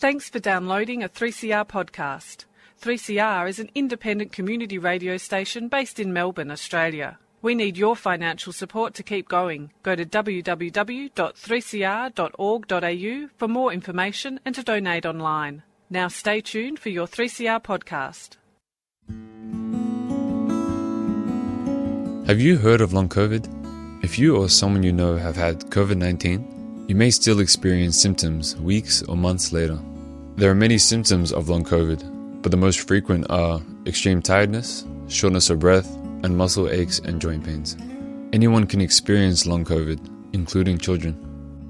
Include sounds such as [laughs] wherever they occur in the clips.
Thanks for downloading a 3CR podcast. 3CR is an independent community radio station based in Melbourne, Australia. We need your financial support to keep going. Go to www.3cr.org.au for more information and to donate online. Now stay tuned for your 3CR podcast. Have you heard of long COVID? If you or someone you know have had COVID 19, you may still experience symptoms weeks or months later. There are many symptoms of long COVID, but the most frequent are extreme tiredness, shortness of breath, and muscle aches and joint pains. Anyone can experience long COVID, including children.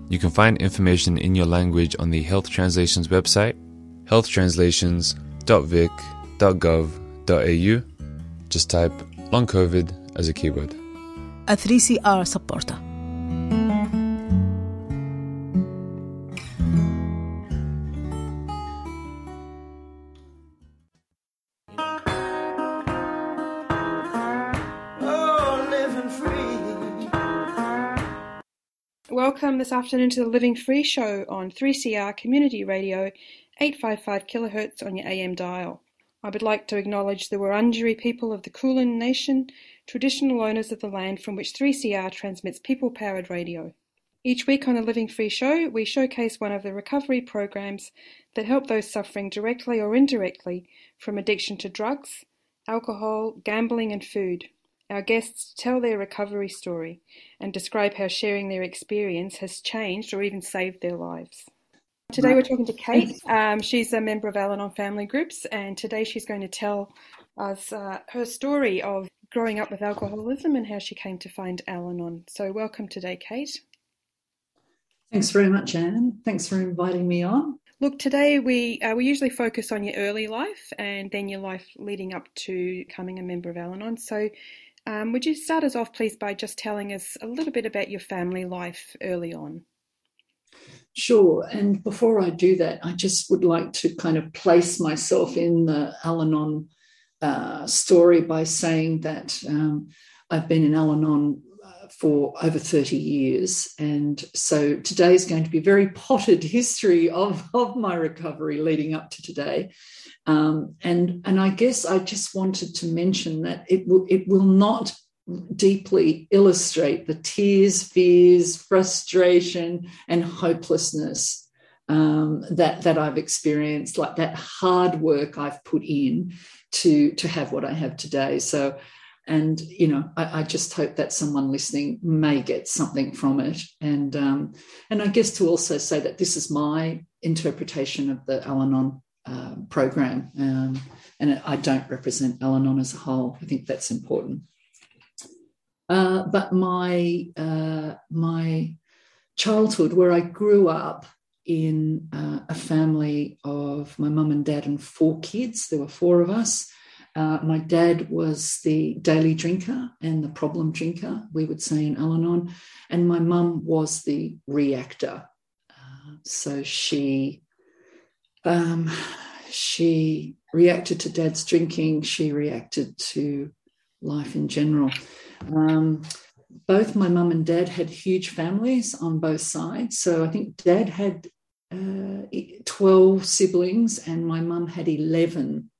You can find information in your language on the Health Translations website, healthtranslations.vic.gov.au. Just type long COVID as a keyword. A 3CR supporter. This afternoon to the Living Free Show on 3CR Community Radio, 855 kHz on your AM dial. I would like to acknowledge the Wurundjeri people of the Kulin Nation, traditional owners of the land from which 3CR transmits people powered radio. Each week on the Living Free Show, we showcase one of the recovery programs that help those suffering directly or indirectly from addiction to drugs, alcohol, gambling, and food. Our guests tell their recovery story and describe how sharing their experience has changed or even saved their lives. Today we're talking to Kate. [laughs] Um, she's a member of Al Anon Family Groups, and today she's going to tell us uh, her story of growing up with alcoholism and how she came to find Al Anon. So, welcome today, Kate. Thanks very much, Anne. Thanks for inviting me on. Look, today we uh, we usually focus on your early life and then your life leading up to becoming a member of Al Anon. So, um, would you start us off, please, by just telling us a little bit about your family life early on? Sure. And before I do that, I just would like to kind of place myself in the Al Anon uh, story by saying that um, I've been in Al Anon for over 30 years. And so today is going to be a very potted history of, of my recovery leading up to today. Um, and, and I guess I just wanted to mention that it will, it will not deeply illustrate the tears, fears, frustration, and hopelessness um, that that I've experienced, like that hard work I've put in to to have what I have today. So, and you know, I, I just hope that someone listening may get something from it, and um, and I guess to also say that this is my interpretation of the Al-Anon uh, program, um, and I don't represent Al-Anon as a whole. I think that's important. Uh, but my uh, my childhood, where I grew up in uh, a family of my mum and dad and four kids, there were four of us. Uh, my dad was the daily drinker and the problem drinker, we would say in Al Anon, and my mum was the reactor. Uh, so she um, she reacted to dad's drinking. She reacted to life in general. Um, both my mum and dad had huge families on both sides. So I think dad had uh, 12 siblings and my mum had 11.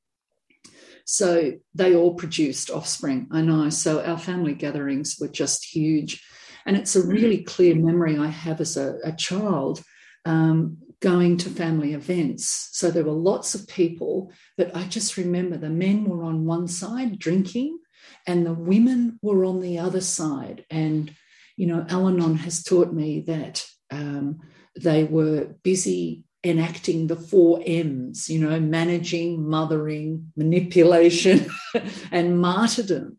So they all produced offspring, I know. So our family gatherings were just huge. And it's a really clear memory I have as a, a child um, going to family events. So there were lots of people, but I just remember the men were on one side drinking and the women were on the other side. And, you know, Al Anon has taught me that um, they were busy enacting the four M's, you know, managing, mothering, manipulation, [laughs] and martyrdom.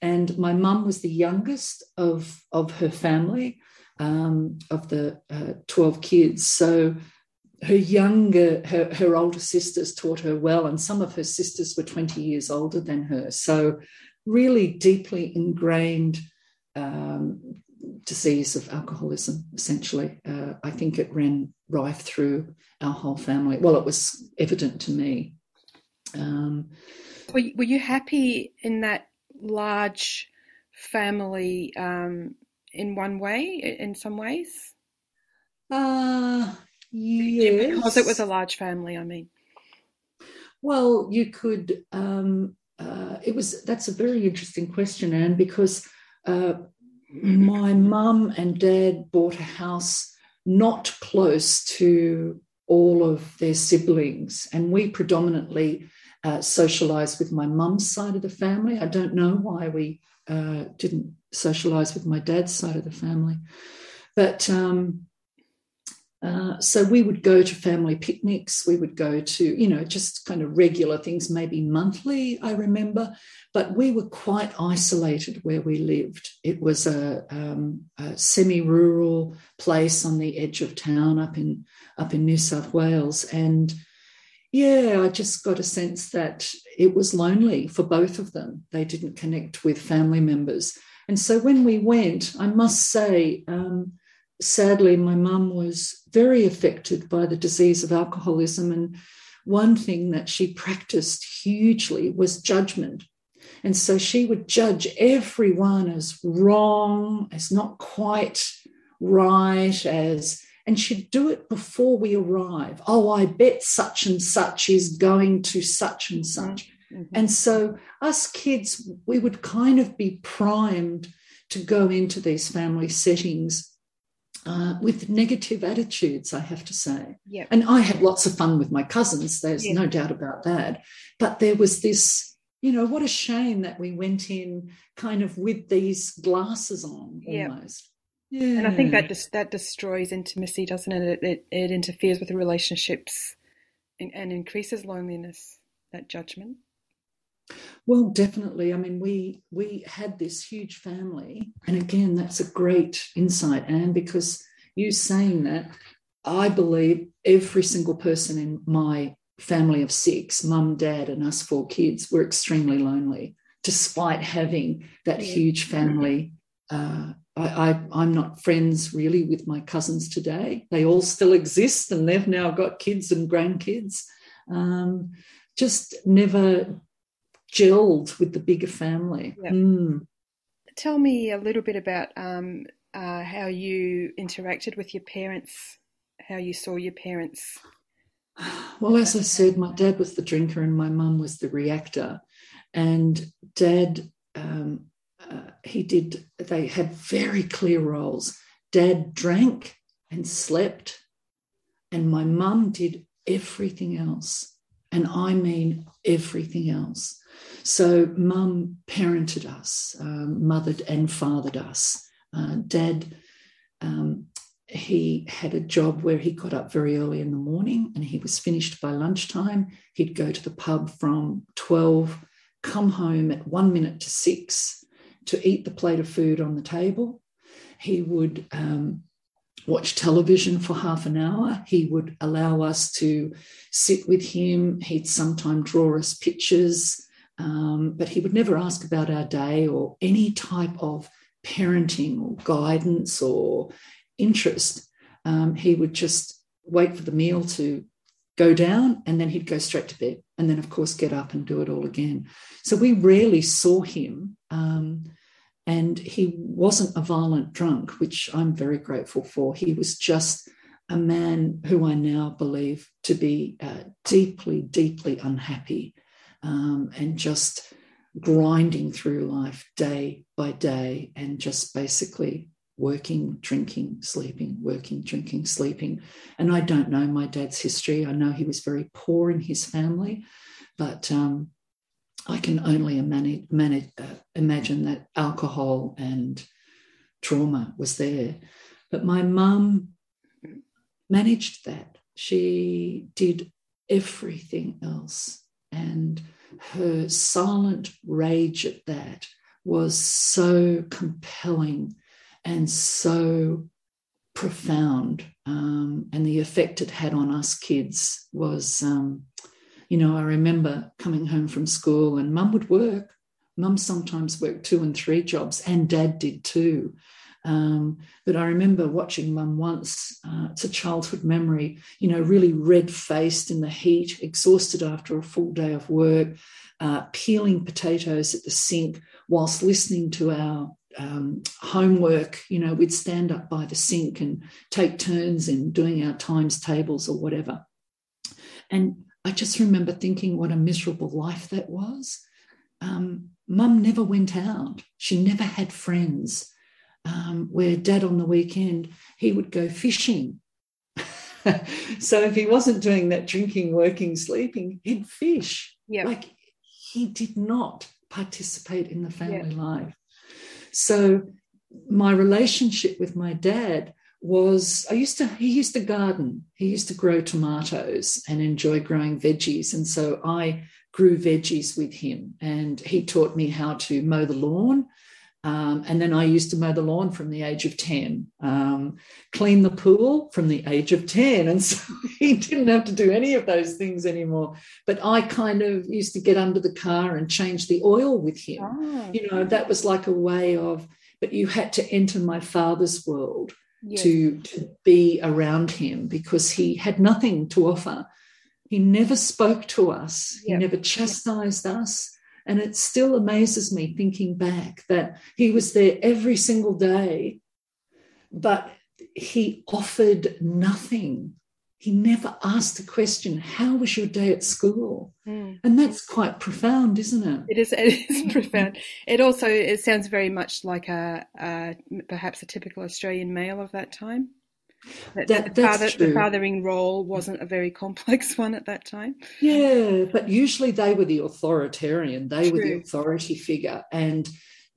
And my mum was the youngest of, of her family, um, of the uh, 12 kids. So her younger, her, her older sisters taught her well, and some of her sisters were 20 years older than her. So really deeply ingrained um, disease of alcoholism, essentially. Uh, I think it ran rife through our whole family. Well, it was evident to me. Um, were, you, were you happy in that large family um, in one way, in some ways? Uh, Yes. Because it was a large family, I mean. Well, you could. Um, uh, it was. That's a very interesting question, Anne, because uh, my mum and dad bought a house not close to all of their siblings, and we predominantly uh, socialized with my mum's side of the family. I don't know why we uh, didn't socialize with my dad's side of the family, but um, uh, so we would go to family picnics. We would go to, you know, just kind of regular things, maybe monthly, I remember. But we were quite isolated where we lived. It was a, um, a semi-rural place on the edge of town up in up in New South Wales, and yeah, I just got a sense that it was lonely for both of them. They didn't connect with family members, and so when we went, I must say. Um, sadly, my mum was very affected by the disease of alcoholism. And one thing that she practiced hugely was judgment. And so she would judge everyone as wrong, as not quite right, as, and she'd do it before we arrive. Oh, I bet such and such is going to such and such. Mm-hmm. And so, us kids, we would kind of be primed to go into these family settings uh, with negative attitudes, I have to say. Yeah. And I had lots of fun with my cousins, there's yeah. no doubt about that. But there was this, you know, what a shame that we went in kind of with these glasses on almost. Yeah. yeah. And I think that just that destroys intimacy, doesn't it? It, it, it interferes with the relationships and, and increases loneliness, that judgment. Well, definitely. I mean, we we had this huge family, and again, that's a great insight, Anne, because you saying that, I believe every single person in my family of six, mum, dad, and us four kids, were extremely lonely, despite having that yeah. huge family. Uh, I, I, am not friends really with my cousins today. They all still exist, and they've now got kids and grandkids. Um, just never gelled with the bigger family. Yep. Mm. Tell me a little bit about um, uh, how you interacted with your parents, how you saw your parents. Well, as I said, my dad was the drinker and my mum was the reactor. And dad, um, uh, he did, they had very clear roles. Dad drank and slept, and my mum did everything else. And I mean everything else. So, mum parented us, um, mothered and fathered us. Uh, dad, um, he had a job where he got up very early in the morning and he was finished by lunchtime. He'd go to the pub from 12, come home at one minute to six to eat the plate of food on the table. He would um, watch television for half an hour. He would allow us to sit with him. He'd sometimes draw us pictures. Um, but he would never ask about our day or any type of parenting or guidance or interest. Um, he would just wait for the meal to go down and then he'd go straight to bed and then, of course, get up and do it all again. So we rarely saw him. Um, and he wasn't a violent drunk, which I'm very grateful for. He was just a man who I now believe to be uh, deeply, deeply unhappy um, and just grinding through life day by day and just basically working, drinking, sleeping, working, drinking, sleeping. And I don't know my dad's history. I know he was very poor in his family, but um, I can only manage, manage, uh, imagine that alcohol and trauma was there. But my mum managed that. She did everything else and her silent rage at that was so compelling and so profound. Um, and the effect it had on us kids was, um, you know, I remember coming home from school and mum would work. Mum sometimes worked two and three jobs, and dad did too. Um, but I remember watching mum once, uh, it's a childhood memory, you know, really red faced in the heat, exhausted after a full day of work, uh, peeling potatoes at the sink whilst listening to our um, homework, you know, we'd stand up by the sink and take turns in doing our times tables or whatever. And I just remember thinking what a miserable life that was. Um, Mum never went out. She never had friends. Um, where dad on the weekend, he would go fishing. [laughs] so if he wasn't doing that drinking, working, sleeping, he'd fish. Yeah. Like he did not participate in the family yeah. life. So my relationship with my dad was I used to he used to garden. He used to grow tomatoes and enjoy growing veggies. And so I grew veggies with him and he taught me how to mow the lawn. Um, and then I used to mow the lawn from the age of 10, um, clean the pool from the age of 10. And so [laughs] he didn't have to do any of those things anymore. But I kind of used to get under the car and change the oil with him. Oh. You know, that was like a way of, but you had to enter my father's world yes. to, to be around him because he had nothing to offer. He never spoke to us, yep. he never chastised yep. us. And it still amazes me thinking back that he was there every single day, but he offered nothing. He never asked the question, How was your day at school? Mm. And that's quite profound, isn't it? It is, [laughs] it is profound. It also it sounds very much like a, a perhaps a typical Australian male of that time. That, the, father, the, fathering role wasn't a very [laughs] complex one at that time. Yeah, but usually they were the authoritarian, they true. were the authority figure. And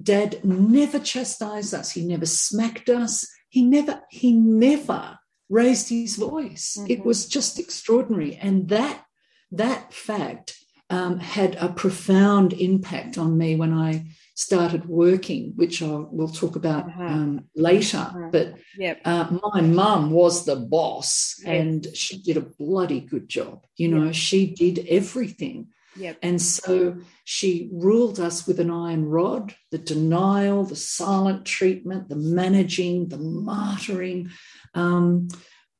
dad never chastised us, he never smacked us, he never, he never raised his voice. Mm-hmm. It was just extraordinary. And that that fact um, had a profound impact on me when I started working, which I will talk about uh-huh. um, later. Uh-huh. But yep. uh, my mum was the boss yes. and she did a bloody good job. You know, yep. she did everything. Yep. And so she ruled us with an iron rod the denial, the silent treatment, the managing, the martyring. Um,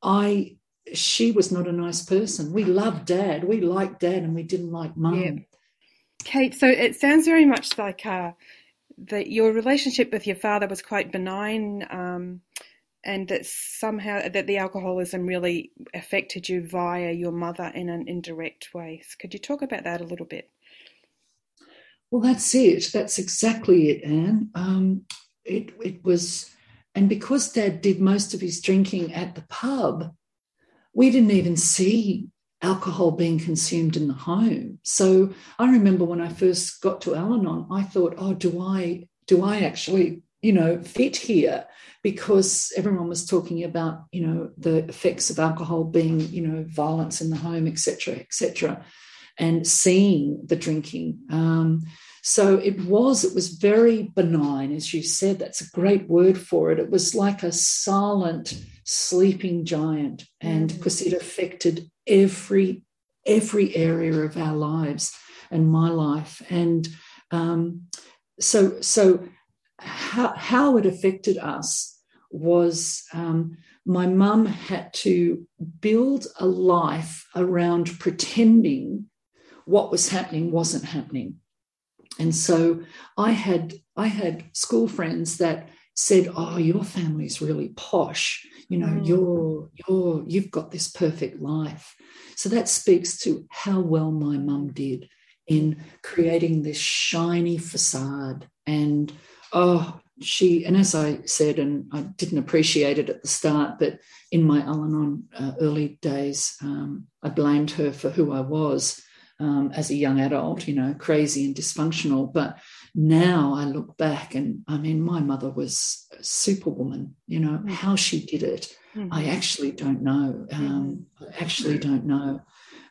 I she was not a nice person. We loved dad, we liked dad, and we didn't like mum. Kate, so it sounds very much like uh, that your relationship with your father was quite benign, um, and that somehow that the alcoholism really affected you via your mother in an indirect way. Could you talk about that a little bit? Well, that's it. That's exactly it, Anne. Um, it it was, and because Dad did most of his drinking at the pub, we didn't even see alcohol being consumed in the home. So I remember when I first got to Al-Anon, I thought, oh, do I do I actually, you know, fit here? Because everyone was talking about, you know, the effects of alcohol being, you know, violence in the home, etc., etc., and seeing the drinking. Um, so it was, it was very benign, as you said. That's a great word for it. It was like a silent sleeping giant, and because mm. it affected every every area of our lives and my life and um, so so how, how it affected us was um, my mum had to build a life around pretending what was happening wasn't happening and so i had i had school friends that said oh your family's really posh. You know mm. you're you're you've got this perfect life. So that speaks to how well my mum did in creating this shiny facade. And oh she and as i said and i didn't appreciate it at the start but in my al-anon uh, early days um, i blamed her for who i was um, as a young adult you know crazy and dysfunctional but now I look back and I mean, my mother was a superwoman, you know, mm-hmm. how she did it. Mm-hmm. I actually don't know. Um, I actually don't know.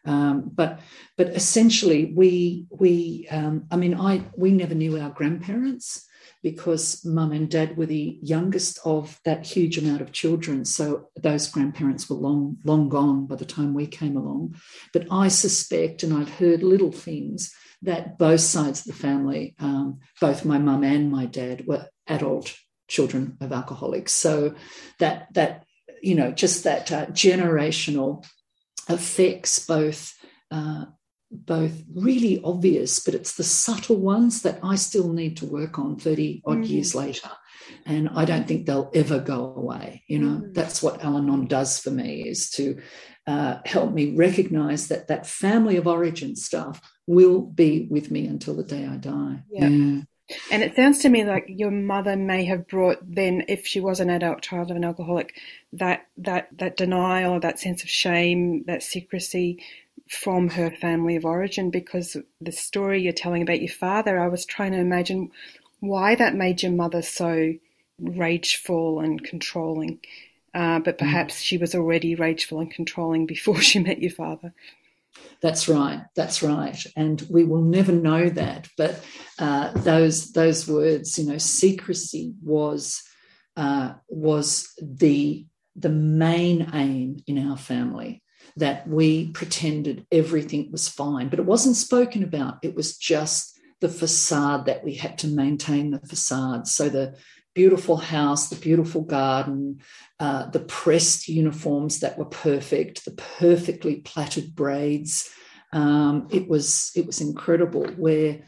Um, but but essentially, we we um, I mean, I we never knew our grandparents because mum and dad were the youngest of that huge amount of children. So those grandparents were long long gone by the time we came along. But I suspect, and I've heard little things that both sides of the family, um, both my mum and my dad, were adult children of alcoholics. So that that you know just that uh, generational affects both uh, both really obvious, but it's the subtle ones that I still need to work on 30 odd mm. years later. And I don't think they'll ever go away. You know, mm. that's what Al Anon does for me is to uh, help me recognize that that family of origin stuff will be with me until the day I die. Yeah. yeah. And it sounds to me like your mother may have brought then, if she was an adult child of an alcoholic, that that that denial, that sense of shame, that secrecy from her family of origin. Because the story you're telling about your father, I was trying to imagine why that made your mother so rageful and controlling. Uh, but mm. perhaps mm. she was already rageful and controlling before [laughs] she met your father. That's right. That's right. And we will never know that. But uh, those those words, you know, secrecy was uh, was the the main aim in our family. That we pretended everything was fine, but it wasn't spoken about. It was just the facade that we had to maintain the facade. So the beautiful house, the beautiful garden, uh, the pressed uniforms that were perfect, the perfectly plaited braids. Um, it was it was incredible. Where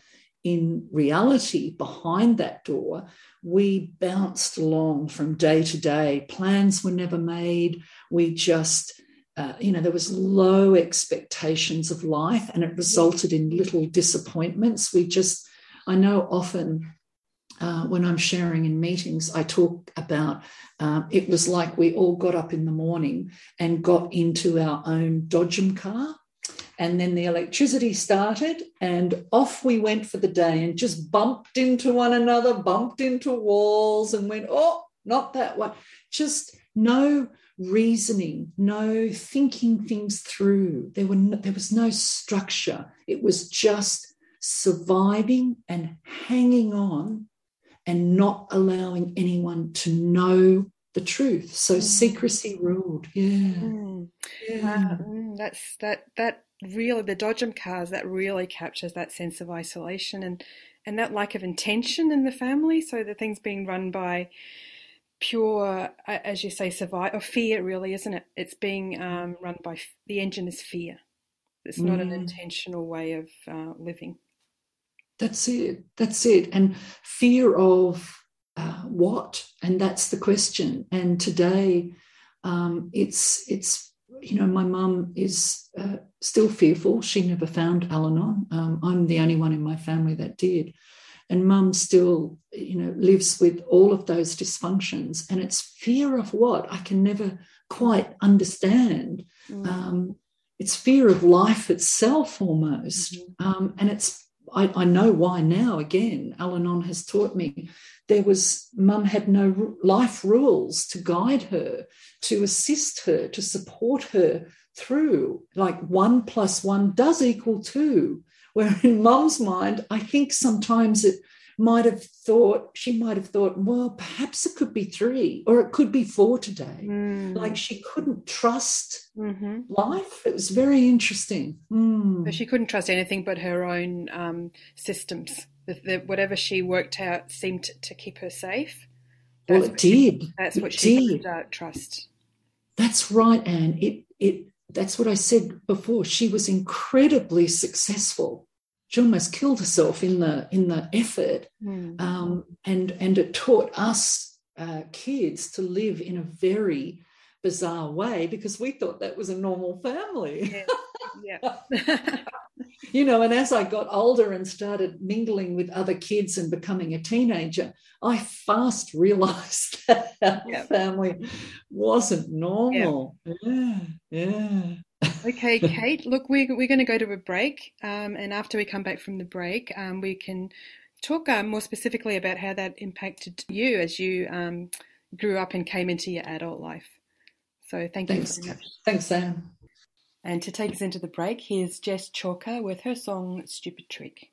in reality, behind that door, we bounced along from day to day. Plans were never made. We just uh, you know, there was low expectations of life, and it resulted in little disappointments. We just, I know often uh, when I'm sharing in meetings, I talk about um, it was like we all got up in the morning and got into our own Dodgem car. And then the electricity started, and off we went for the day and just bumped into one another, bumped into walls, and went, oh, not that one. Just no reasoning, no thinking things through. There, were no, there was no structure. It was just surviving and hanging on and not allowing anyone to know the truth. So mm. secrecy ruled. Yeah. Mm. yeah. Uh, that's that that really the Dodgem cars that really captures that sense of isolation and and that lack of intention in the family. So the things being run by pure, as you say, survive or fear. Really, isn't it? It's being um, run by the engine is fear. It's not mm. an intentional way of uh, living. That's it. That's it. And fear of uh, what? And that's the question. And today, um, it's it's you know my mum is uh, still fearful. She never found Al-Anon. Um, I'm the only one in my family that did, and mum still you know lives with all of those dysfunctions. And it's fear of what I can never quite understand. Mm. Um, it's fear of life itself almost, mm-hmm. um, and it's I, I, know why now again al-anon has taught me there was mum had no life rules to guide her to assist her to support her through like one plus one does equal two where in mum's mind i think sometimes it might have thought she might have thought well perhaps it could be three or it could be four today mm. like she couldn't trust mm-hmm. life it was very interesting mm. she couldn't trust anything but her own um, systems the, the, whatever she worked out seemed to, to keep her safe that's well it did she, that's what it she did. uh, trust that's right anne it it that's what i said before she was incredibly successful she almost killed herself in the in the effort, mm. um, and and it taught us uh, kids to live in a very bizarre way because we thought that was a normal family. Yeah. [laughs] yeah. [laughs] you know, and as I got older and started mingling with other kids and becoming a teenager, I fast realized [laughs] that our yeah. family wasn't normal. Yeah. yeah. yeah okay, [laughs] Kate. Look, we're, we're going to go to a break. Um, and after we come back from the break, um, we can talk uh, more specifically about how that impacted you as you um, grew up and came into your adult life. So thank Thanks. you very much. Thanks, Sam. And to take us into the break, here's Jess Chalker with her song Stupid Trick.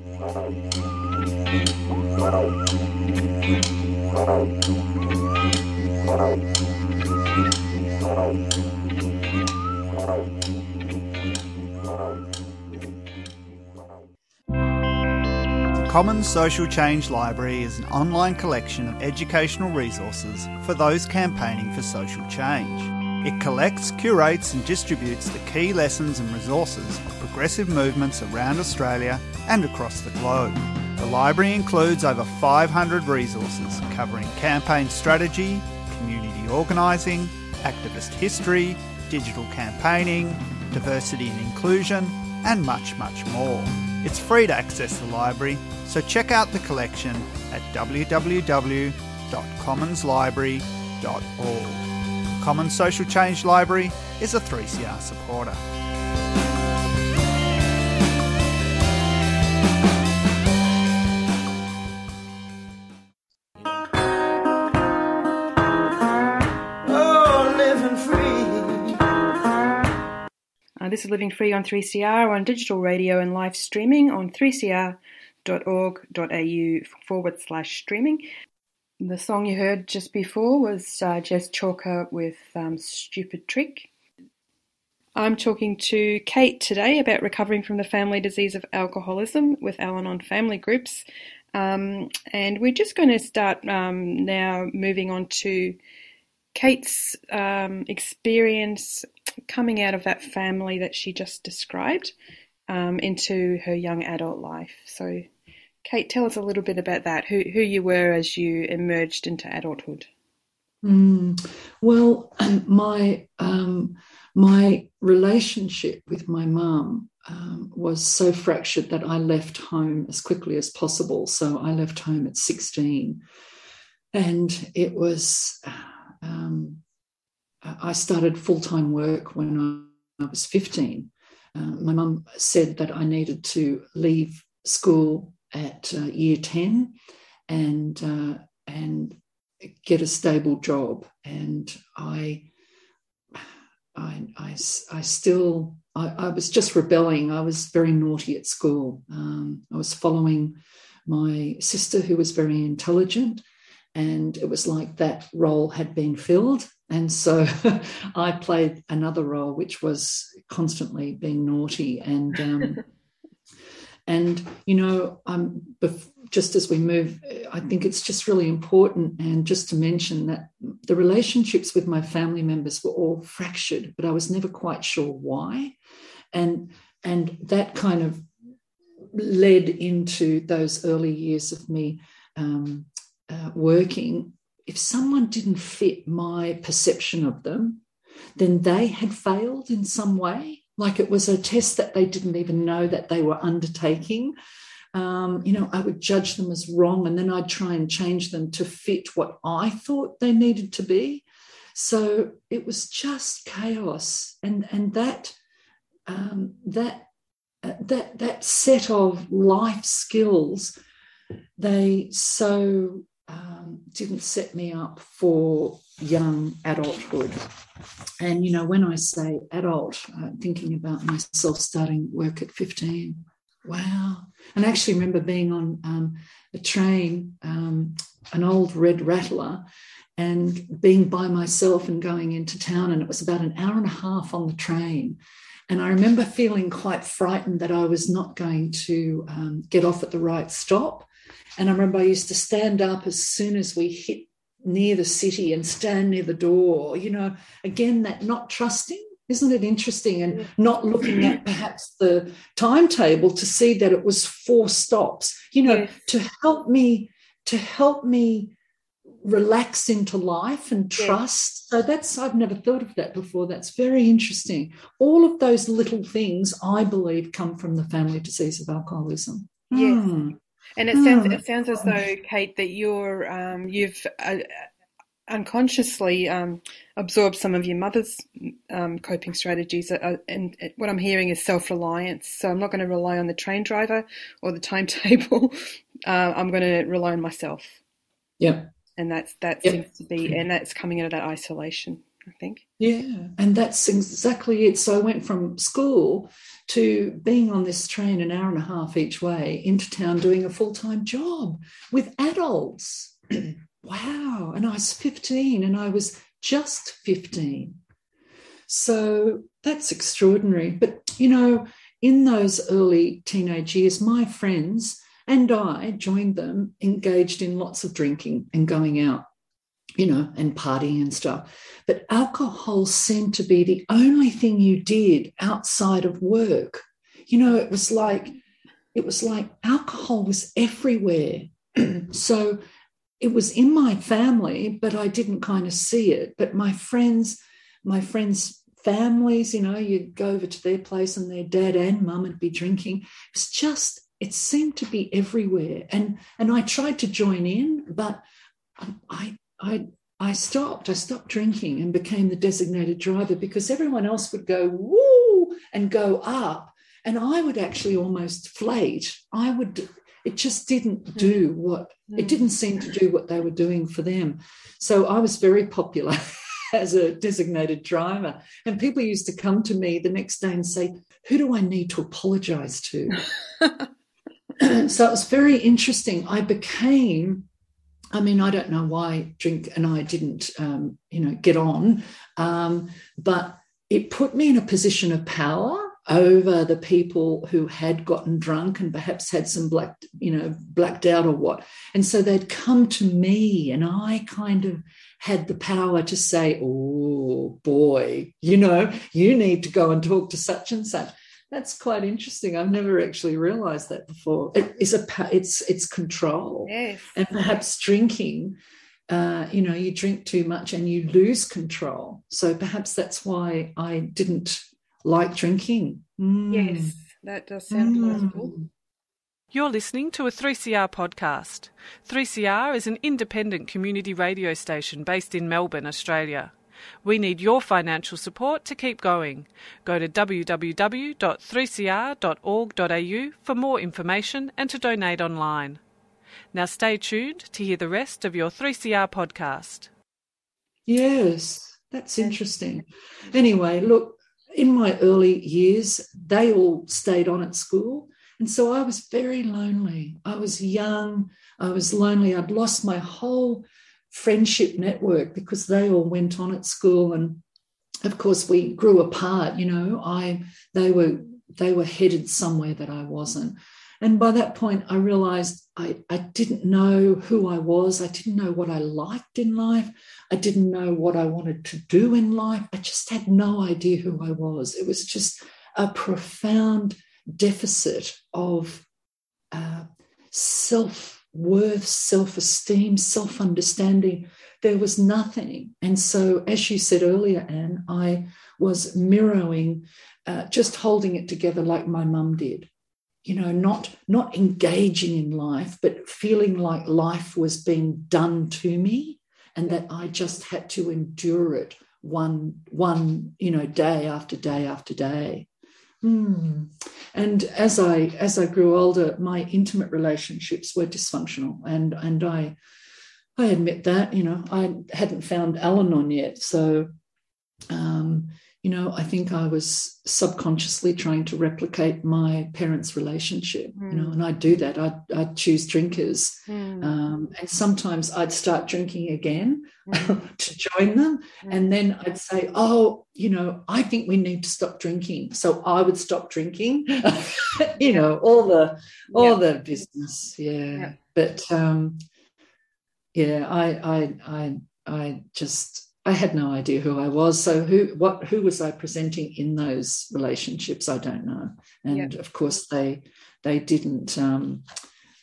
The Commons Social Change Library is an online collection of educational resources for those campaigning for social change. It collects, curates, and distributes the key lessons and resources of progressive movements around Australia and across the globe. The library includes over 500 resources covering campaign strategy, community organising, activist history, digital campaigning, diversity and inclusion, and much, much more. It's free to access the library, so check out the collection at www.commonslibrary.org. Commons Social Change Library is a 3CR supporter. Living Free on 3CR on digital radio and live streaming on 3cr.org.au forward slash streaming. The song you heard just before was uh, Jez Chalker with um, Stupid Trick. I'm talking to Kate today about recovering from the family disease of alcoholism with Al Anon family groups. Um, and we're just going to start um, now moving on to Kate's um, experience coming out of that family that she just described um, into her young adult life. So, Kate, tell us a little bit about that. Who who you were as you emerged into adulthood. Mm, well, [clears throat] my um, my relationship with my mum um, was so fractured that I left home as quickly as possible. So I left home at sixteen, and it was um, I started full time work when I was 15. Uh, my mum said that I needed to leave school at uh, year 10 and, uh, and get a stable job. And I, I, I, I still, I, I, was just rebelling. I was very naughty at school. Um, I was following my sister, who was very intelligent and it was like that role had been filled. And so [laughs] I played another role, which was constantly being naughty. And um, [laughs] and you know, um, just as we move, I think it's just really important, and just to mention that the relationships with my family members were all fractured, but I was never quite sure why, and and that kind of led into those early years of me um, uh, working, if someone didn't fit my perception of them, then they had failed in some way. Like it was a test that they didn't even know that they were undertaking. Um, you know, I would judge them as wrong and then I'd try and change them to fit what I thought they needed to be. So it was just chaos. And, and that, um, that, uh, that, that set of life skills, they so um, didn't set me up for young adulthood. And, you know, when I say adult, I'm thinking about myself starting work at 15. Wow. And I actually remember being on um, a train, um, an old red rattler, and being by myself and going into town. And it was about an hour and a half on the train. And I remember feeling quite frightened that I was not going to um, get off at the right stop. And I remember I used to stand up as soon as we hit near the city and stand near the door. You know, again, that not trusting. Isn't it interesting? And not looking at perhaps the timetable to see that it was four stops, you know, to help me, to help me relax into life and trust. Yeah. So that's, I've never thought of that before. That's very interesting. All of those little things, I believe, come from the family disease of alcoholism. Yes. Mm. And it sounds mm. it sounds as though Kate that you're um, you've uh, unconsciously um, absorbed some of your mother's um, coping strategies. Uh, and what I'm hearing is self reliance. So I'm not going to rely on the train driver or the timetable. [laughs] Uh, I'm going to rely on myself. Yeah. And that's that yep. seems to be, and that's coming out of that isolation. I think. Yeah, and that's exactly it. So I went from school to being on this train an hour and a half each way into town doing a full time job with adults. [clears throat] wow. And I was 15 and I was just 15. So that's extraordinary. But, you know, in those early teenage years, my friends and I joined them, engaged in lots of drinking and going out you know, and partying and stuff. But alcohol seemed to be the only thing you did outside of work. You know, it was like, it was like alcohol was everywhere. [clears throat] so it was in my family, but I didn't kind of see it. But my friends, my friends' families, you know, you'd go over to their place and their dad and mum would be drinking. It was just, it seemed to be everywhere. And and I tried to join in, but I I I stopped. I stopped drinking and became the designated driver because everyone else would go woo and go up, and I would actually almost flate. I would. It just didn't hmm. do what it didn't seem to do what they were doing for them. So I was very popular [laughs] as a designated driver, and people used to come to me the next day and say, "Who do I need to apologize to?" [laughs] [clears throat] so it was very interesting. I became I mean, I don't know why Drink and I didn't, um, you know, get on, um, but it put me in a position of power over the people who had gotten drunk and perhaps had some black, you know, blacked out or what. And so they'd come to me, and I kind of had the power to say, "Oh boy, you know, you need to go and talk to such and such." That's quite interesting. I've never actually realised that before. It is a it's it's control, yes. and perhaps drinking. Uh, you know, you drink too much and you lose control. So perhaps that's why I didn't like drinking. Mm. Yes, that does sound mm. plausible. You're listening to a 3CR podcast. 3CR is an independent community radio station based in Melbourne, Australia. We need your financial support to keep going. Go to www.3cr.org.au for more information and to donate online. Now stay tuned to hear the rest of your 3CR podcast. Yes, that's interesting. Anyway, look, in my early years, they all stayed on at school. And so I was very lonely. I was young. I was lonely. I'd lost my whole friendship network because they all went on at school. And of course we grew apart you know i they were they were headed somewhere that i wasn't. And by that point i realized I, I didn't know who i was. I didn't know what i liked in life. I didn't know what i wanted to do in life. I just had no idea who i was. It was just a profound deficit of uh, self worth, self esteem, self understanding. There was nothing. And so, as you said earlier, Anne, I was mirroring, uh, just holding it together like my mum did. You know, not not engaging in life, but feeling like life was being done to me, and that I just had to endure it one one you know day after day after day. Mm. And as I as I grew older, my intimate relationships were dysfunctional, and and I I admit that you know I hadn't found Al-Anon yet, so um, you know, I think I was subconsciously trying to replicate my parents' relationship, mm. you know, hmm. and I'd do that. I'd, I'd choose drinkers. Mm. Um, and sometimes I'd start drinking again mm. [laughs] to join them. Hmm. And then I'd say, oh, you know, I think we need to stop drinking. So I would stop drinking, [laughs] you know, all the, all yeah. the business. Yeah. yeah. But, um, yeah, I, I, I, I just, I had no idea who I was. So who what who was I presenting in those relationships? I don't know. And of course they they didn't um,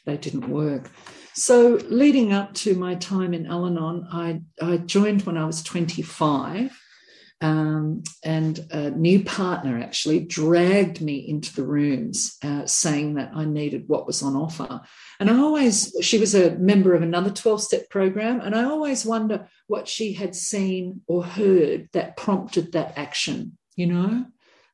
they didn't work. So, leading up to my time in Al Anon, I, I joined when I was 25. Um, and a new partner actually dragged me into the rooms uh, saying that I needed what was on offer. And I always, she was a member of another 12 step program, and I always wonder what she had seen or heard that prompted that action, you know?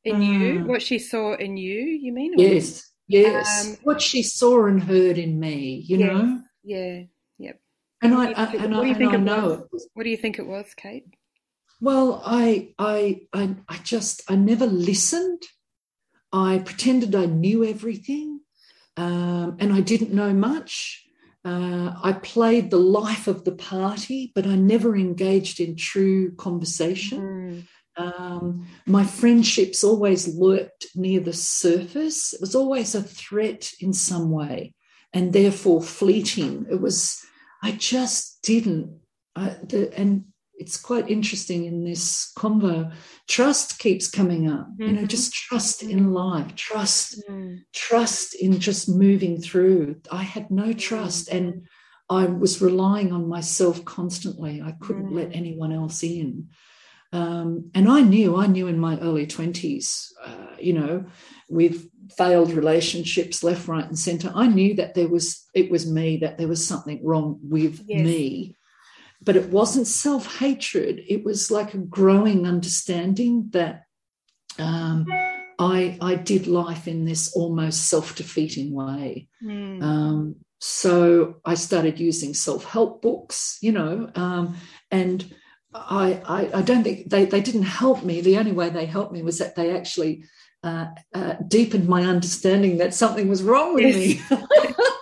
In you? Uh, what she saw in you, you mean? Yes, yes. Um, what she saw and heard in me, you yes, know? Yeah, yep. And I, I, and I, and I know was? What do you think it was, Kate? Well, I, I, I, I just, I never listened. I pretended I knew everything, um, and I didn't know much. Uh, I played the life of the party, but I never engaged in true conversation. Mm. Um, my friendships always lurked near the surface. It was always a threat in some way, and therefore fleeting. It was. I just didn't. I, the, and it's quite interesting in this combo. Trust keeps coming up. Mm-hmm. You know, mm-hmm. just trust in mm-hmm. life, trust, mm. trust in just moving through. I had no trust, mm. and I was relying on myself constantly. I couldn't mm. let anyone else in. Um, and I knew, I knew in my early 20s, uh, you know, with failed relationships left, right, and center, I knew that there was, it was me, that there was something wrong with yes. me but it wasn't self hatred. It was like a growing understanding that um, I, I did life in this almost self defeating way. Mm. Um, so I started using self help books, you know, um, and I, I, I, don't think they, they didn't help me. The only way they helped me was that they actually uh, uh, deepened my understanding that something was wrong with yes. me. [laughs]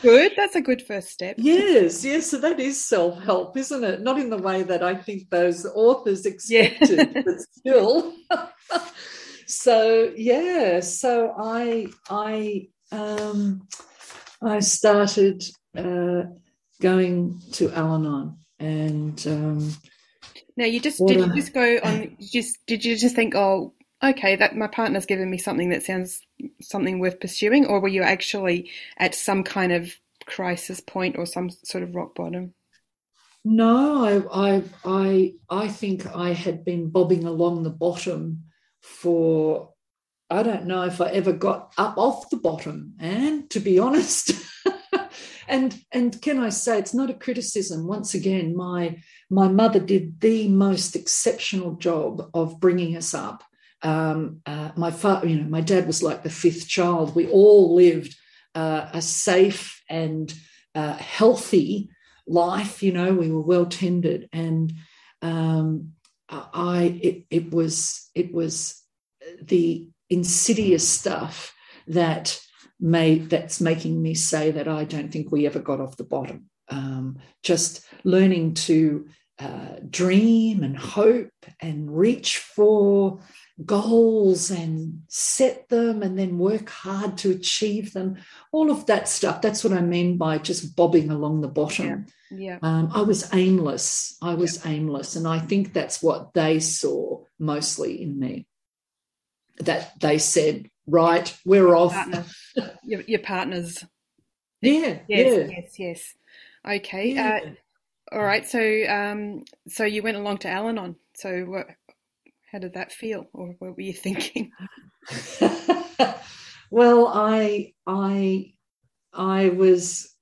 Good. That's a good first step. Yes, yes. So that is self help, isn't it? Not in the way that I think those authors expected, yeah. but still. [laughs] so yeah, so I I um, I started uh, going to Al-Anon, and um, now you just did you just go on? Just did you just think, oh, okay, that my partner's given me something that sounds something worth pursuing, or were you actually at some kind of crisis point or some sort of rock bottom? No, I, I, I, I think I had been bobbing along the bottom for. I don't know if I ever got up off the bottom, and to be [laughs] honest. and and can I say it's not a criticism. Once again, my my mother did the most exceptional job of bringing us up um, uh, my father, you know, my dad was like the fifth child. We all lived uh, a safe and uh, healthy life. You know, we were well tended, and um, I it, it was it was the insidious stuff that made that's making me say that I don't think we ever got off the bottom. Um, just learning to uh, dream and hope and reach for goals and set them and then work hard to achieve them. All of that stuff. That's what i mean by just bobbing along the bottom. Yeah, yeah. Um, i was aimless. I was yeah. aimless. And i think that's what they saw mostly in me. That they said right we're your off. partner. [laughs] your, your, partners. Yeah yes yeah. yes yes. Okay uh, all right. So um so you went along to al-anon so what how did that feel, or what were you thinking? [laughs] well, I I I was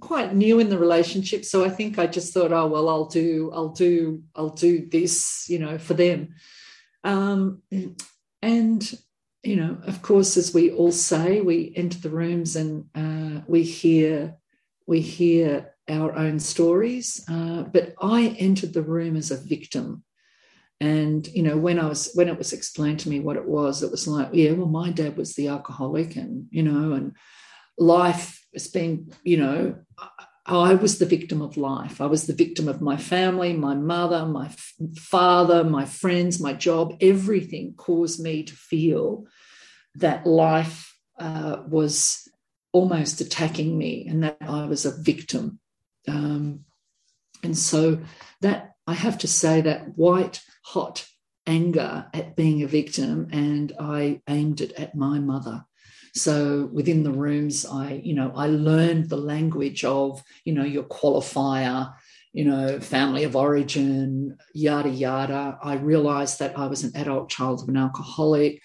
quite new in the relationship, so I think I just thought, oh well, I'll do I'll do I'll do this, you know, for them. Um, and you know, of course, as we all say, we enter the rooms and uh, we hear we hear our own stories. Uh, but I entered the room as a victim and you know when i was when it was explained to me what it was it was like yeah well my dad was the alcoholic and you know and life has been you know i was the victim of life. I was the victim of my family my mother my father my friends my job. Everything caused me to feel that life uh, was almost attacking me and that i was a victim. Um, and so that I have to say that white hot anger at being a victim, and I aimed it at my mother. So within the rooms, I, you know, I learned the language of, you know, your qualifier, you know, family of origin, yada, yada. I realized that I was an adult child of an alcoholic.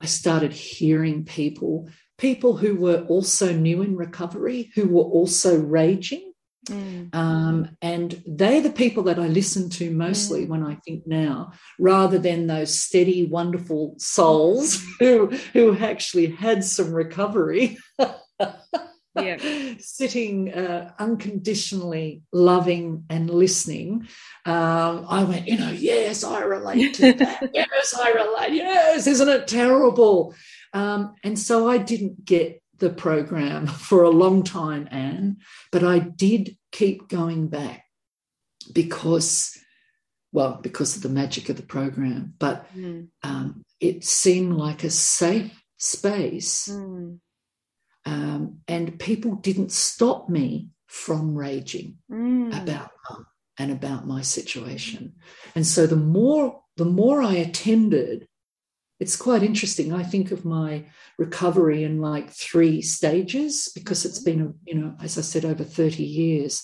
I started hearing people, people who were also new in recovery, who were also raging. Mm. Um, and they're the people that I listen to mostly mm. when I think now, rather than those steady, wonderful souls [laughs] who who actually had some recovery. [laughs] yeah. sitting uh, unconditionally loving and listening, um, I went, you know, yes, I relate to that. [laughs] yes, I relate. Yes, isn't it terrible? Um, and so I didn't get the program [laughs] for a long time, Anne, but I did keep going back because, well, because of the magic of the program, but mm. um, it seemed like a safe space. Mm. Um, and people didn't stop me from raging mm. about mum and about my situation. And so the more the more I attended, it's quite interesting. I think of my recovery in like three stages because it's mm-hmm. been, you know, as I said, over 30 years.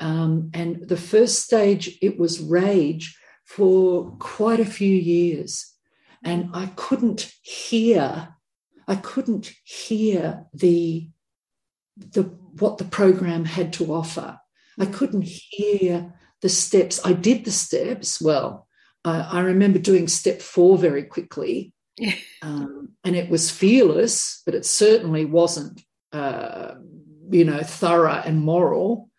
Um, and the first stage, it was rage for quite a few years. And I couldn't hear I couldn't hear the, the what the program had to offer. I couldn't hear the steps. I did the steps well. I remember doing step four very quickly, um, and it was fearless, but it certainly wasn't, uh, you know, thorough and moral.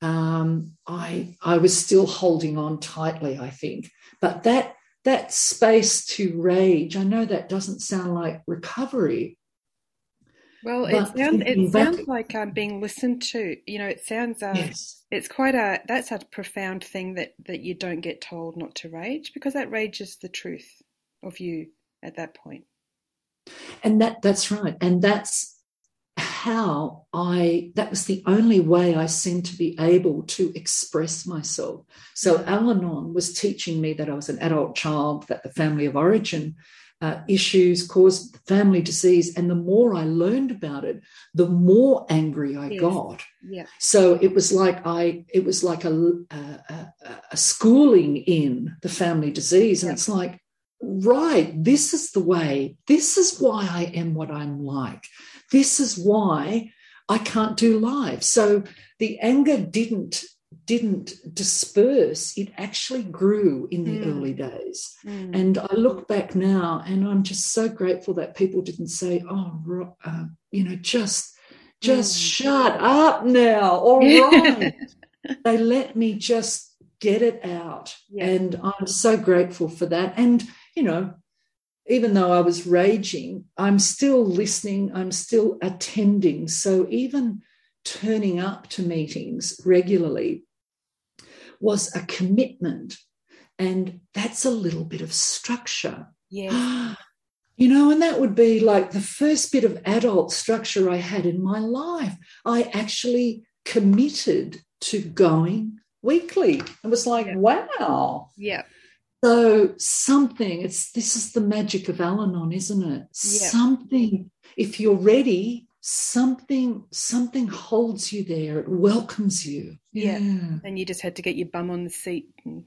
Um, I I was still holding on tightly, I think, but that that space to rage. I know that doesn't sound like recovery. Well, it sounds it sounds like I'm being listened to. You know, it sounds uh, yes. it's quite a that's a profound thing that that you don't get told not to rage because that rage is the truth of you at that point. And that that's right, and that's how I, that was the only way I seemed to be able to express myself. So. Al Anon was teaching me that I was an adult child, that the family of origin uh, issues caused family disease. And the more I learned about it, the more angry I yes. got. Yeah. So it was like I, it was like a, a, a schooling in the family disease. And yeah. it's like, right, this is the way, this is why I am what I'm like this is why I can't do live. So the anger didn't didn't disperse it actually grew in the mm. early days mm. and i look back now and i'm just so grateful that people didn't say oh uh, you know just just mm. shut up now all [laughs] right they let me just get it out yeah. and i'm so grateful for that and you know even though I was raging, I'm still listening, I'm still attending. So even turning up to meetings regularly was a commitment. And that's a little bit of structure. Yeah. [gasps] You know, and that would be like the first bit of adult structure I had in my life. I actually committed to going weekly. It was like, yeah. wow. Yeah. So something, it's this is the magic of Al-Anon, isn't it? Yeah. Something, if you're ready, something, something holds you there. It welcomes you. Yeah. yeah. And you just had to get your bum on the seat and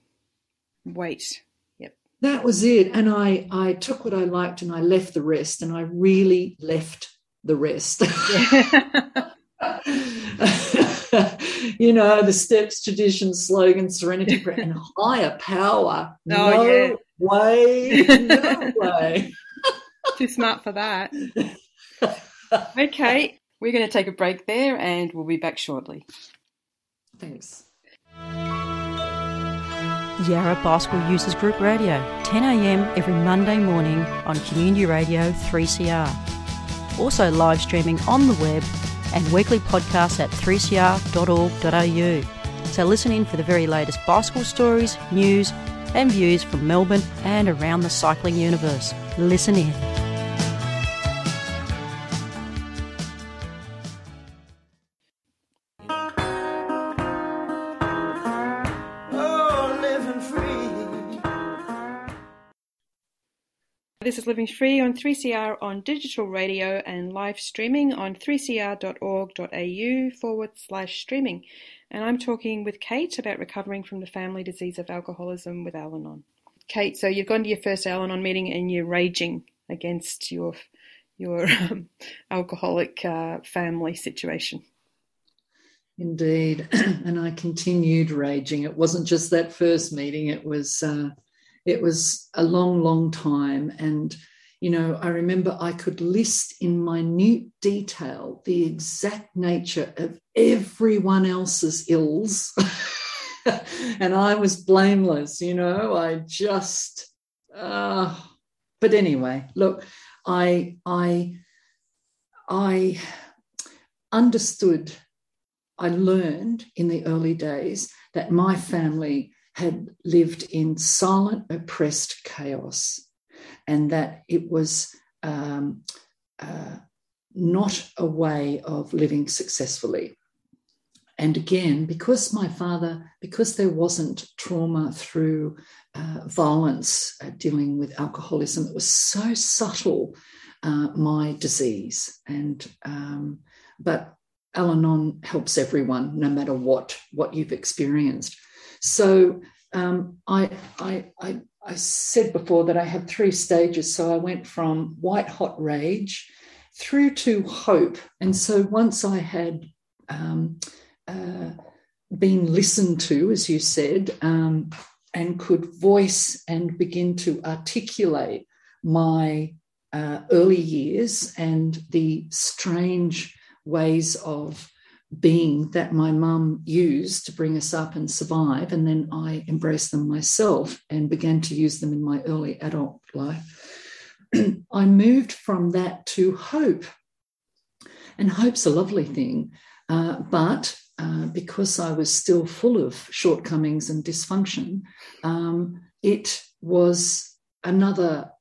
wait. Yep. That was it. And I I took what I liked and I left the rest. And I really left the rest. [laughs] You know, the steps, tradition, slogan, serenity, and higher power. [laughs] Oh, no yeah. way, no [laughs] way. Too smart for that. Okay, we're going to take a break there and we'll be back shortly. Thanks. Yarra Bicycle Users Group Radio, 10am every Monday morning on Community Radio 3CR. Also live streaming on the web and weekly podcasts at 3cr.org.au. So listen in for the very latest bicycle stories, news, and views from Melbourne and around the cycling universe. Listen in. This is Living Free on 3CR on digital radio and live streaming on 3cr.org.au forward slash streaming. And I'm talking with Kate about recovering from the family disease of alcoholism with Al Anon. Kate, so you've gone to your first Al Anon meeting and you're raging against your your um, alcoholic uh, family situation. Indeed, [clears throat] and I continued raging. It wasn't just that first meeting; it was uh, it was a long, long time. And, you know, I remember I could list in minute detail the exact nature of everyone else's ills. [laughs] and I was blameless, you know, I just, uh, but anyway, look, I, I, I understood, I learned in the early days that my family had lived in silent, oppressed chaos, and that it was um, uh, not a way of living successfully. And again, because my father, because there wasn't trauma through uh, violence uh, dealing with alcoholism, it was so subtle, uh, my disease. And, um, but Al Anon helps everyone, no matter what, what you've experienced. So um, I, I, I, I said before that I had three stages. So I went from white hot rage through to hope. And so once I had um, uh, been listened to, as you said, um, and could voice and begin to articulate my uh, early years and the strange ways of being that my mum used to bring us up and survive. And then I embraced them myself and began to use them in my early adult life. [clears throat] I moved from that to hope. And hope's a lovely thing. Uh, but uh, because I was still full of shortcomings and dysfunction, um, it was another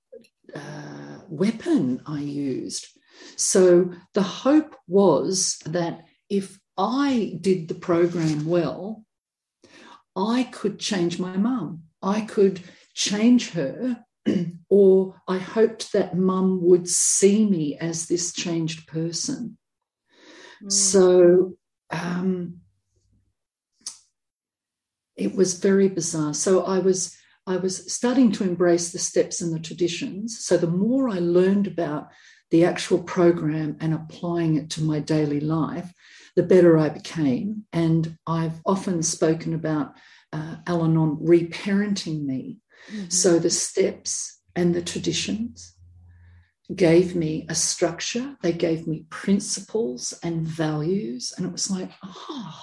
uh, weapon I used. So the hope was that if I did the program well, I could change my mum. I could change her, [clears throat] or I hoped that mum would see me as this changed person. Mm. So um, it was very bizarre. So I was I was starting to embrace the steps and the traditions. So the more I learned about the actual program and applying it to my daily life, the better I became. And I've often spoken about uh, Al Anon reparenting me. Mm-hmm. So the steps and the traditions gave me a structure, they gave me principles and values. And it was like, oh,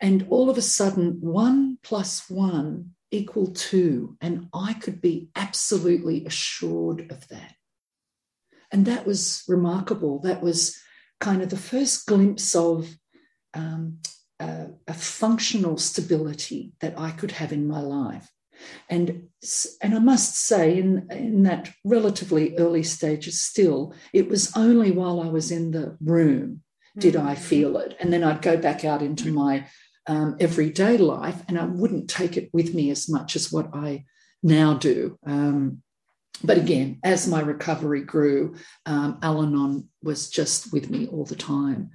and all of a sudden, one plus one equal two. And I could be absolutely assured of that. And that was remarkable. That was kind of the first glimpse of um, a, a, functional stability that I could have in my life. And, and I must say, in, in that relatively early stages, still, it was only while I was in the room did mm-hmm. I feel it. And then I'd go back out into my um, everyday life and I wouldn't take it with me as much as what I now do. Um, but again, as my recovery grew, um, Al Anon was just with me all the time.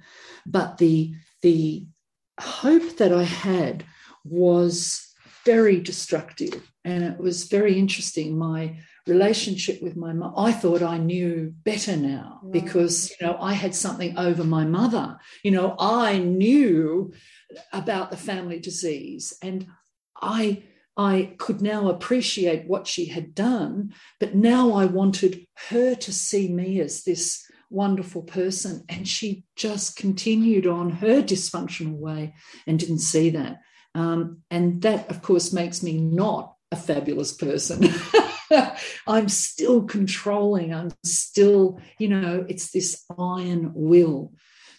But the the hope that I had was very destructive. And it was very interesting. My relationship with my mom, I thought I knew better now because, you know, I had something over my mother. You know, I knew about the family disease and I I could now appreciate what she had done, but now I wanted her to see me as this wonderful person. And she just continued on her dysfunctional way and didn't see that. Um, and that, of course, makes me not a fabulous person. [laughs] I'm still controlling. I'm still, you know, it's this iron will.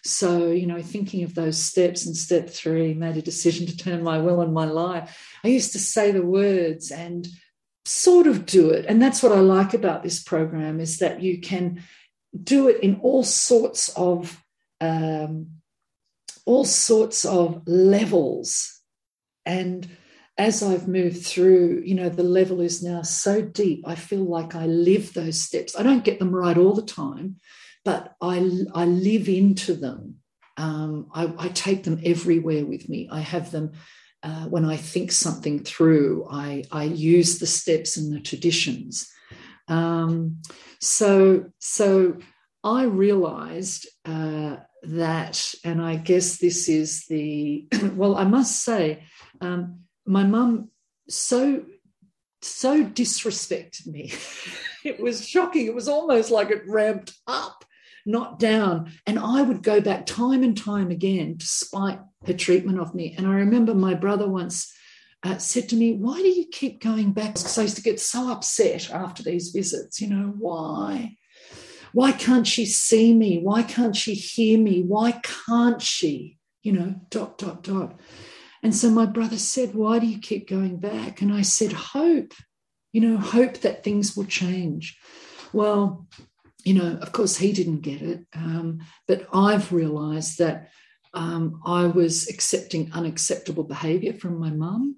So, you know, thinking of those steps and step three, made a decision to turn my will and my life. I used to say the words and sort of do it. And that's what I like about this program is that you can do it in all sorts of um, all sorts of levels and as I've moved through, you know, the level is now so deep. I feel like I live those steps. I don't get them right all the time, but I, I live into them. Um, I, I, take them everywhere with me. I have them uh, when I think something through. I, I use the steps and the traditions. Um, so, so I realized uh, that, and I guess this is the [clears throat] well, I must say, um, my mum so so disrespected me. [laughs] it was shocking. It was almost like it ramped up, not down. And I would go back time and time again, despite her treatment of me. And I remember my brother once uh, said to me, Why do you keep going back? Because I used to get so upset after these visits. You know, why? Why can't she see me? Why can't she hear me? Why can't she? You know, dot, dot, dot. And so my brother said, Why do you keep going back? And I said, Hope, you know, hope that things will change. Well, you know, of course, he didn't get it. Um, but I've realized that um, I was accepting unacceptable behavior from my mum.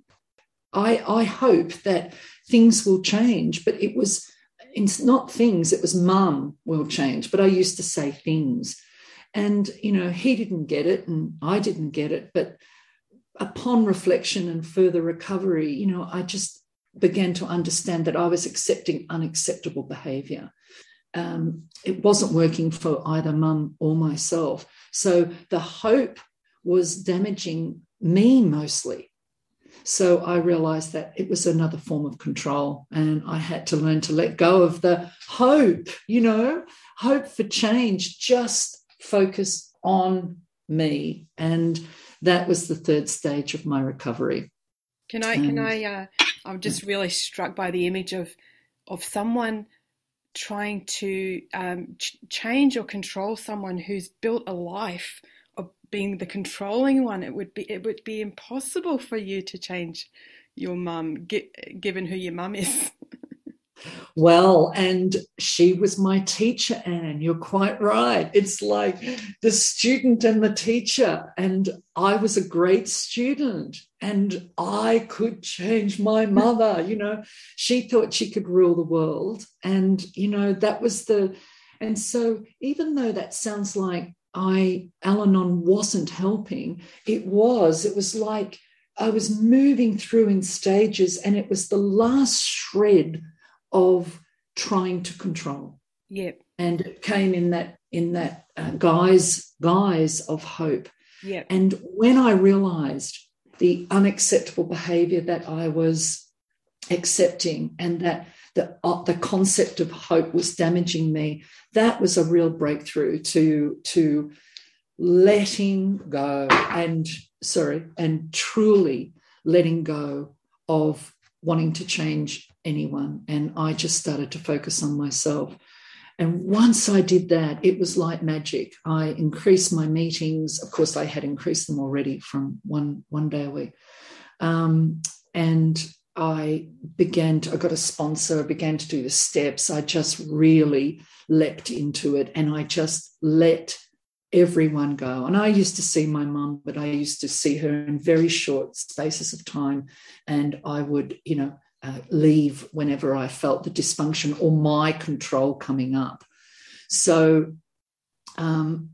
I, I hope that things will change, but it was it's not things, it was mum will change. But I used to say things. And, you know, he didn't get it and I didn't get it. But upon reflection and further recovery, you know, I just began to understand that I was accepting unacceptable behavior. Um, it wasn't working for either mum or myself. So the hope was damaging me mostly. So I realized that it was another form of control, and I had to learn to let go of the hope, you know, hope for change, just focus on me. And that was the third stage of my recovery. Can I, can I, uh, I'm just really struck by the image of, of someone trying to um, ch- change or control someone who's built a life being the controlling one, it would be it would be impossible for you to change your mum, given who your mum is. [laughs] Well, and she was my teacher, Anne. You're quite right. It's like the student and the teacher. And I was a great student and I could change my [laughs] mother. You know, she thought she could rule the world. And, you know, that was the. And so, even though that sounds like I Al Anon wasn't helping. It was, it was like I was moving through in stages, and it was the last shred of trying to control. Yep. And it came in that in that uh, guise guise of hope. Yep. And when I realized the unacceptable behavior that I was accepting and that the, uh, the concept of hope was damaging me. That was a real breakthrough to, to letting go and, sorry, and truly letting go of wanting to change anyone. And I just started to focus on myself. And once I did that, it was like magic. I increased my meetings. Of course, I had increased them already from one one day a week, um, and I began to, I got a sponsor, I began to do the steps. I just really leapt into it and I just let everyone go. And I used to see my mum, but I used to see her in very short spaces of time. And I would, you know, uh, leave whenever I felt the dysfunction or my control coming up. So, um,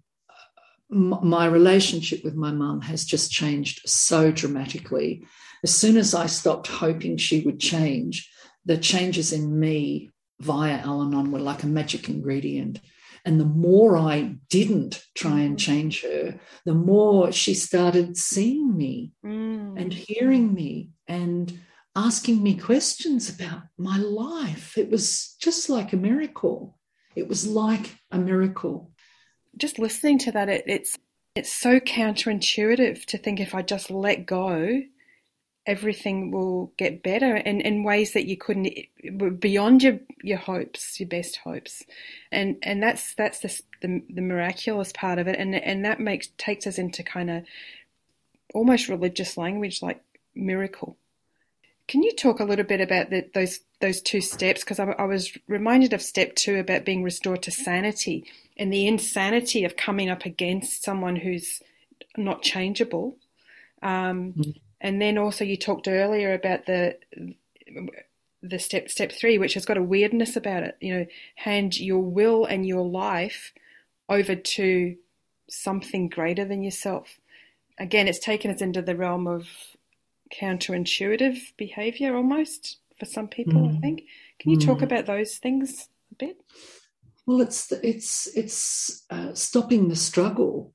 my relationship with my mum has just changed so dramatically as soon as I stopped hoping she would change, the changes in me via Al Anon were like a magic ingredient. And the more I didn't try and mm-hmm. change her, the more she started seeing me mm. and hearing me and asking me questions about my life. It was just like a miracle. It was like a miracle. Just listening to that, it, it's it's so counterintuitive to think if I just let go, everything will get better in, in ways that you couldn't beyond your your hopes, your best hopes, and and that's that's the the, the miraculous part of it, and and that makes takes us into kind of almost religious language like miracle. Can you talk a little bit about the, those those two steps? Because I, I was reminded of step two about being restored to sanity and the insanity of coming up against someone who's not changeable. Um, mm And then also you talked earlier about the the step step three, which has got a weirdness about it. You know, hand your will and your life over to something greater than yourself. Again, it's taken us into the realm of counterintuitive behavior almost for some people, mm. I think. Can you mm. talk about those things a bit? Well, it's it's it's uh, stopping the struggle.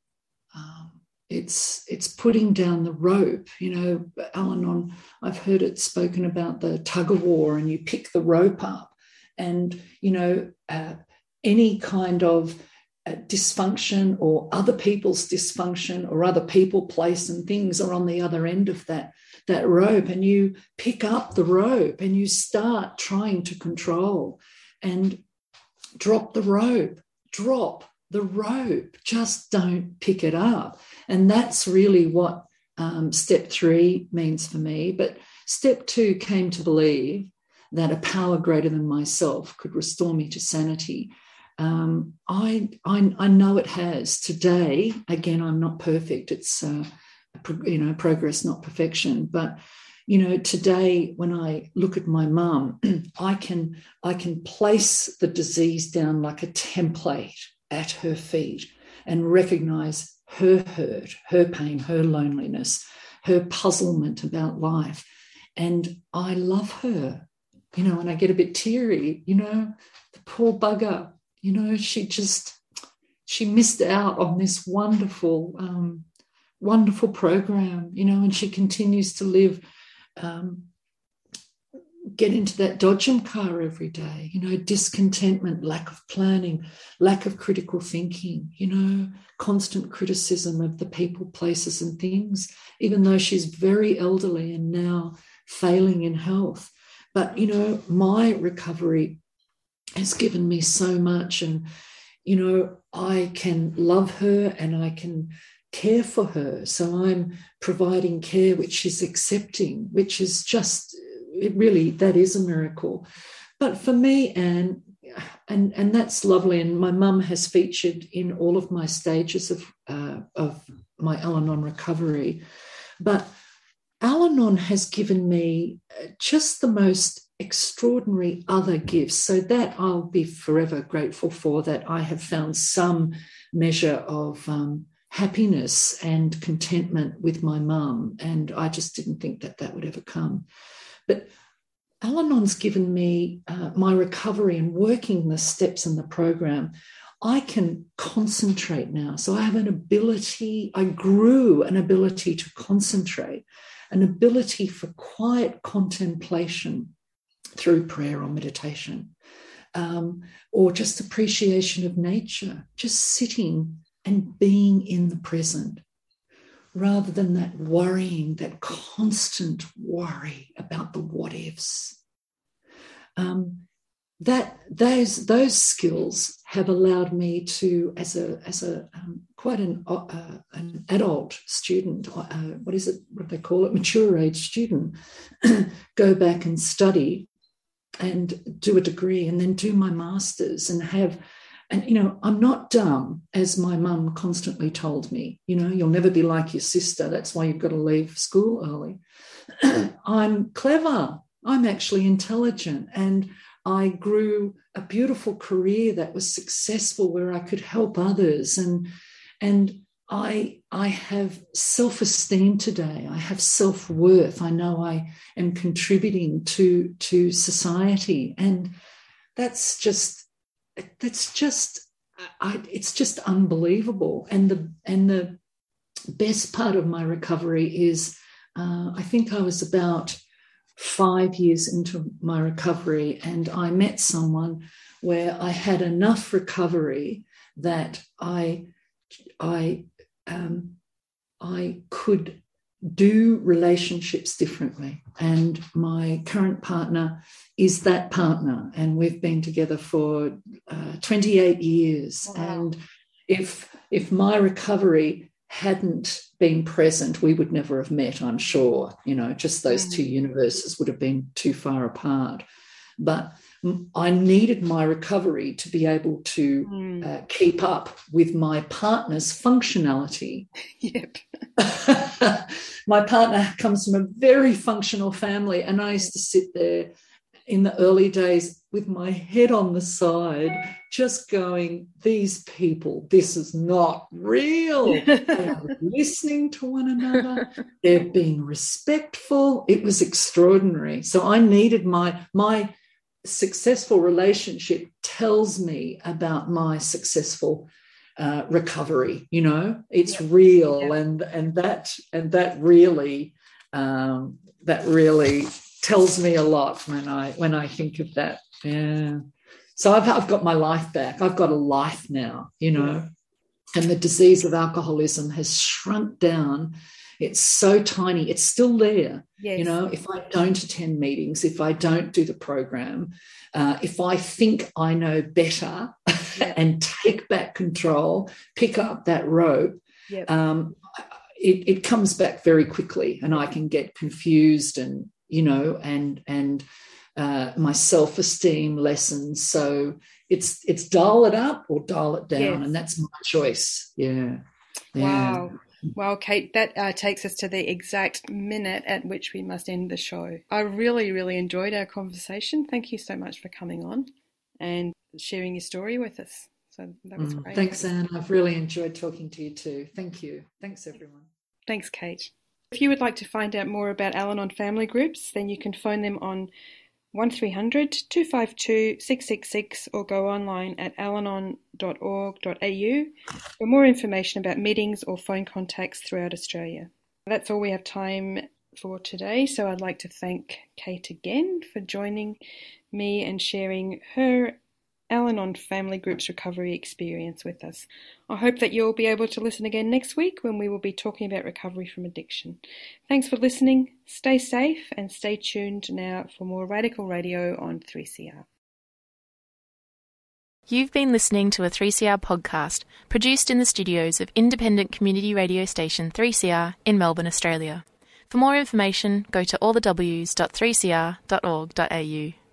Um, it's it's putting down the rope. You know, Al-Anon. I've heard it spoken about the tug of war, and you pick the rope up, and you know uh, any kind of uh, dysfunction or other people's dysfunction or other people, place, and things are on the other end of that that rope, and you pick up the rope and you start trying to control and drop the rope, drop the rope, just don't pick it up. And that's really what um, step three means for me. But step two came to believe that a power greater than myself could restore me to sanity. Um, I, I, I know it has today. Again, I'm not perfect. It's uh, you know progress, not perfection. But you know today when i look at my mum [clears throat] i can i can place the disease down like a template at her feet and recognize her hurt her pain her loneliness her puzzlement about life. And i love her you know and i get a bit teary you know the poor bugger you know she just she missed out on this wonderful um, wonderful program you know and she continues to live um, get into that dodgem car every day, you know, discontentment, lack of planning, lack of critical thinking, you know, constant criticism of the people, places, and things, even though she's very elderly and now failing in health. But, you know, my recovery has given me so much. And, you know, I can love her and I can care for her. So I'm providing care which she's accepting, which is just, it really, that is a miracle. But for me, Anne, and, and that's lovely. And my mum has featured in all of my stages of, uh, of my Al Anon recovery. But Al Anon has given me uh, just the most extraordinary other gifts. So that I'll be forever grateful for that I have found some measure of um, happiness and contentment with my mum. And I just didn't think that that would ever come. But Al Anon's given me uh, my recovery and working the steps in the program. I can concentrate now. So I have an ability, I grew an ability to concentrate, an ability for quiet contemplation through prayer or meditation, um, or just appreciation of nature, just sitting and being in the present rather than that worrying, that constant worry about the what ifs. Um, that those those skills have allowed me to, as a as a um, quite an uh, an adult student, uh, what is it? What they call it? Mature age student, [clears throat] go back and study, and do a degree, and then do my masters, and have and, you know, I'm not dumb, as my mum constantly told me. You know, you'll never be like your sister. That's why you've got to leave school early. [clears throat] I'm clever. I'm actually intelligent. And I grew a beautiful career that was successful where I could help others. And, and I, I have self esteem today. I have self worth. I know I am contributing to, to society. And that's just that's just I, it's just unbelievable. And the and the best part of my recovery is uh, i think i was about five years into my recovery and i met someone where i had enough recovery that i i um, i could do relationships differently. And my current partner is that partner. And we've been together for uh, 28 years. Wow. And if, if my recovery hadn't been present, we would never have met, I'm sure. You know, just those mm. two universes would have been too far apart. But I needed my recovery to be able to mm. uh, keep up with my partner's functionality. [laughs] Yep. [laughs] my partner comes from a very functional family, and I used to sit there in the early days with my head on the side, just going, These people, this is not real. [laughs] they are listening to one another, they're being respectful. It was extraordinary. So I needed my, my, successful relationship tells me about my successful uh, recovery you know it's yeah. real yeah. and and that and that really um, that really tells me a lot when I when I think of that. Yeah. So I've I've got my life back. I've got a life now, you know. Yeah. And the disease of alcoholism has shrunk down. It's so tiny. It's still there. Yes. You know, if I don't attend meetings, if I don't do the program, uh, if I think I know better yeah. [laughs] and take back control, pick up that rope, yep. um, it, it comes back very quickly and I can get confused and you know, and and uh, my self esteem lessens. So it's it's dial it up or dial it down, yes. and that's my choice. Yeah. yeah. Wow. Well, Kate, that uh, takes us to the exact minute at which we must end the show. I really, really enjoyed our conversation. Thank you so much for coming on and sharing your story with us. So that was mm, great. Thanks, Anne. I've really enjoyed talking to you too. Thank you. Thanks, everyone. Thanks, Kate. If you would like to find out more about Al Anon family groups, then you can phone them on 1300 252 666 or go online at alanon.org.au for more information about meetings or phone contacts throughout Australia. That's all we have time for today, so I'd like to thank Kate again for joining me and sharing her Al Anon Family Group's recovery experience with us. I hope that you'll be able to listen again next week when we will be talking about recovery from addiction. Thanks for listening, stay safe, and stay tuned now for more Radical Radio on 3CR. You've been listening to a 3CR podcast produced in the studios of independent community radio station 3CR in Melbourne, Australia. For more information, go to allthews.3cr.org.au.